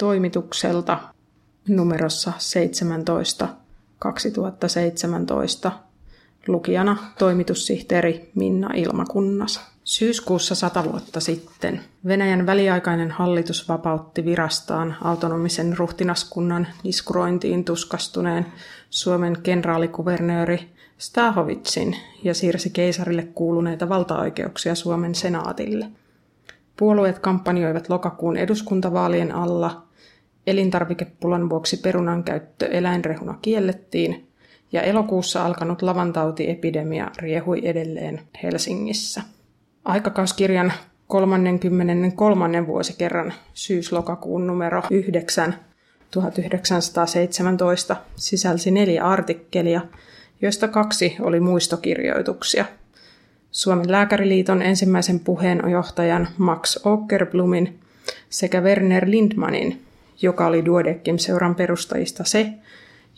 toimitukselta numerossa 17 2017. Lukijana toimitussihteeri Minna Ilmakunnas. Syyskuussa sata vuotta sitten Venäjän väliaikainen hallitus vapautti virastaan autonomisen ruhtinaskunnan niskurointiin tuskastuneen Suomen kenraalikuvernööri Stahovitsin ja siirsi keisarille kuuluneita valtaoikeuksia Suomen senaatille. Puolueet kampanjoivat lokakuun eduskuntavaalien alla, elintarvikepulan vuoksi perunan käyttö eläinrehuna kiellettiin ja elokuussa alkanut lavantautiepidemia riehui edelleen Helsingissä. Aikakauskirjan 33. vuosikerran syys-lokakuun numero 9 1917 sisälsi neljä artikkelia, joista kaksi oli muistokirjoituksia. Suomen lääkäriliiton ensimmäisen puheenjohtajan Max Åkerblumin sekä Werner Lindmanin, joka oli Duodeckim-seuran perustajista se,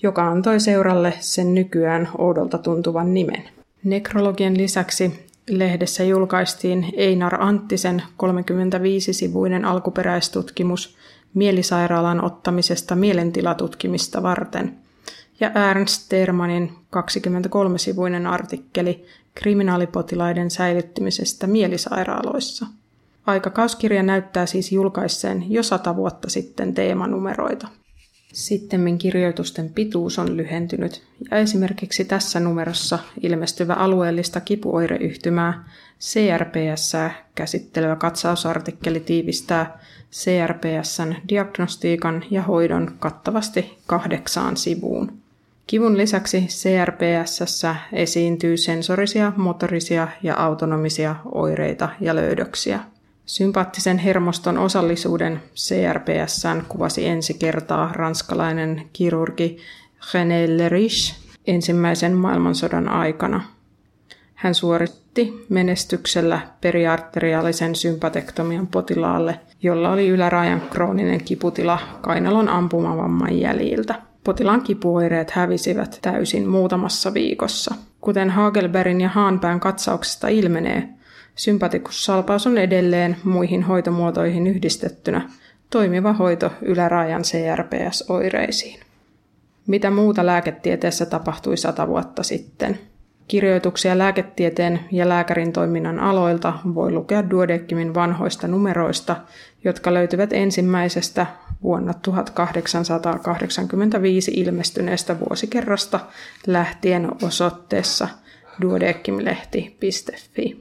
joka antoi seuralle sen nykyään oudolta tuntuvan nimen. Nekrologien lisäksi lehdessä julkaistiin Einar Anttisen 35-sivuinen alkuperäistutkimus mielisairaalan ottamisesta mielentilatutkimista varten ja Ernst Termanin 23-sivuinen artikkeli kriminaalipotilaiden säilyttämisestä mielisairaaloissa. Aikakauskirja näyttää siis julkaisseen jo sata vuotta sitten teemanumeroita. Sittemmin kirjoitusten pituus on lyhentynyt ja esimerkiksi tässä numerossa ilmestyvä alueellista kipuoireyhtymää CRPS käsittelevä katsausartikkeli tiivistää CRPSn diagnostiikan ja hoidon kattavasti kahdeksaan sivuun. Kivun lisäksi CRPS esiintyy sensorisia, motorisia ja autonomisia oireita ja löydöksiä. Sympaattisen hermoston osallisuuden CRPSään kuvasi ensi kertaa ranskalainen kirurgi René Lerich ensimmäisen maailmansodan aikana. Hän suoritti menestyksellä periarteriaalisen sympatektomian potilaalle, jolla oli ylärajan krooninen kiputila kainalon ampumavamman jäljiltä. Potilaan kipuoireet hävisivät täysin muutamassa viikossa. Kuten Hagelbergin ja Haanpään katsauksesta ilmenee, Sympatikussalpaus on edelleen muihin hoitomuotoihin yhdistettynä toimiva hoito ylärajan CRPS-oireisiin. Mitä muuta lääketieteessä tapahtui sata vuotta sitten? Kirjoituksia lääketieteen ja lääkärin toiminnan aloilta voi lukea Duodeckimin vanhoista numeroista, jotka löytyvät ensimmäisestä vuonna 1885 ilmestyneestä vuosikerrasta lähtien osoitteessa duodeckimlehti.fi.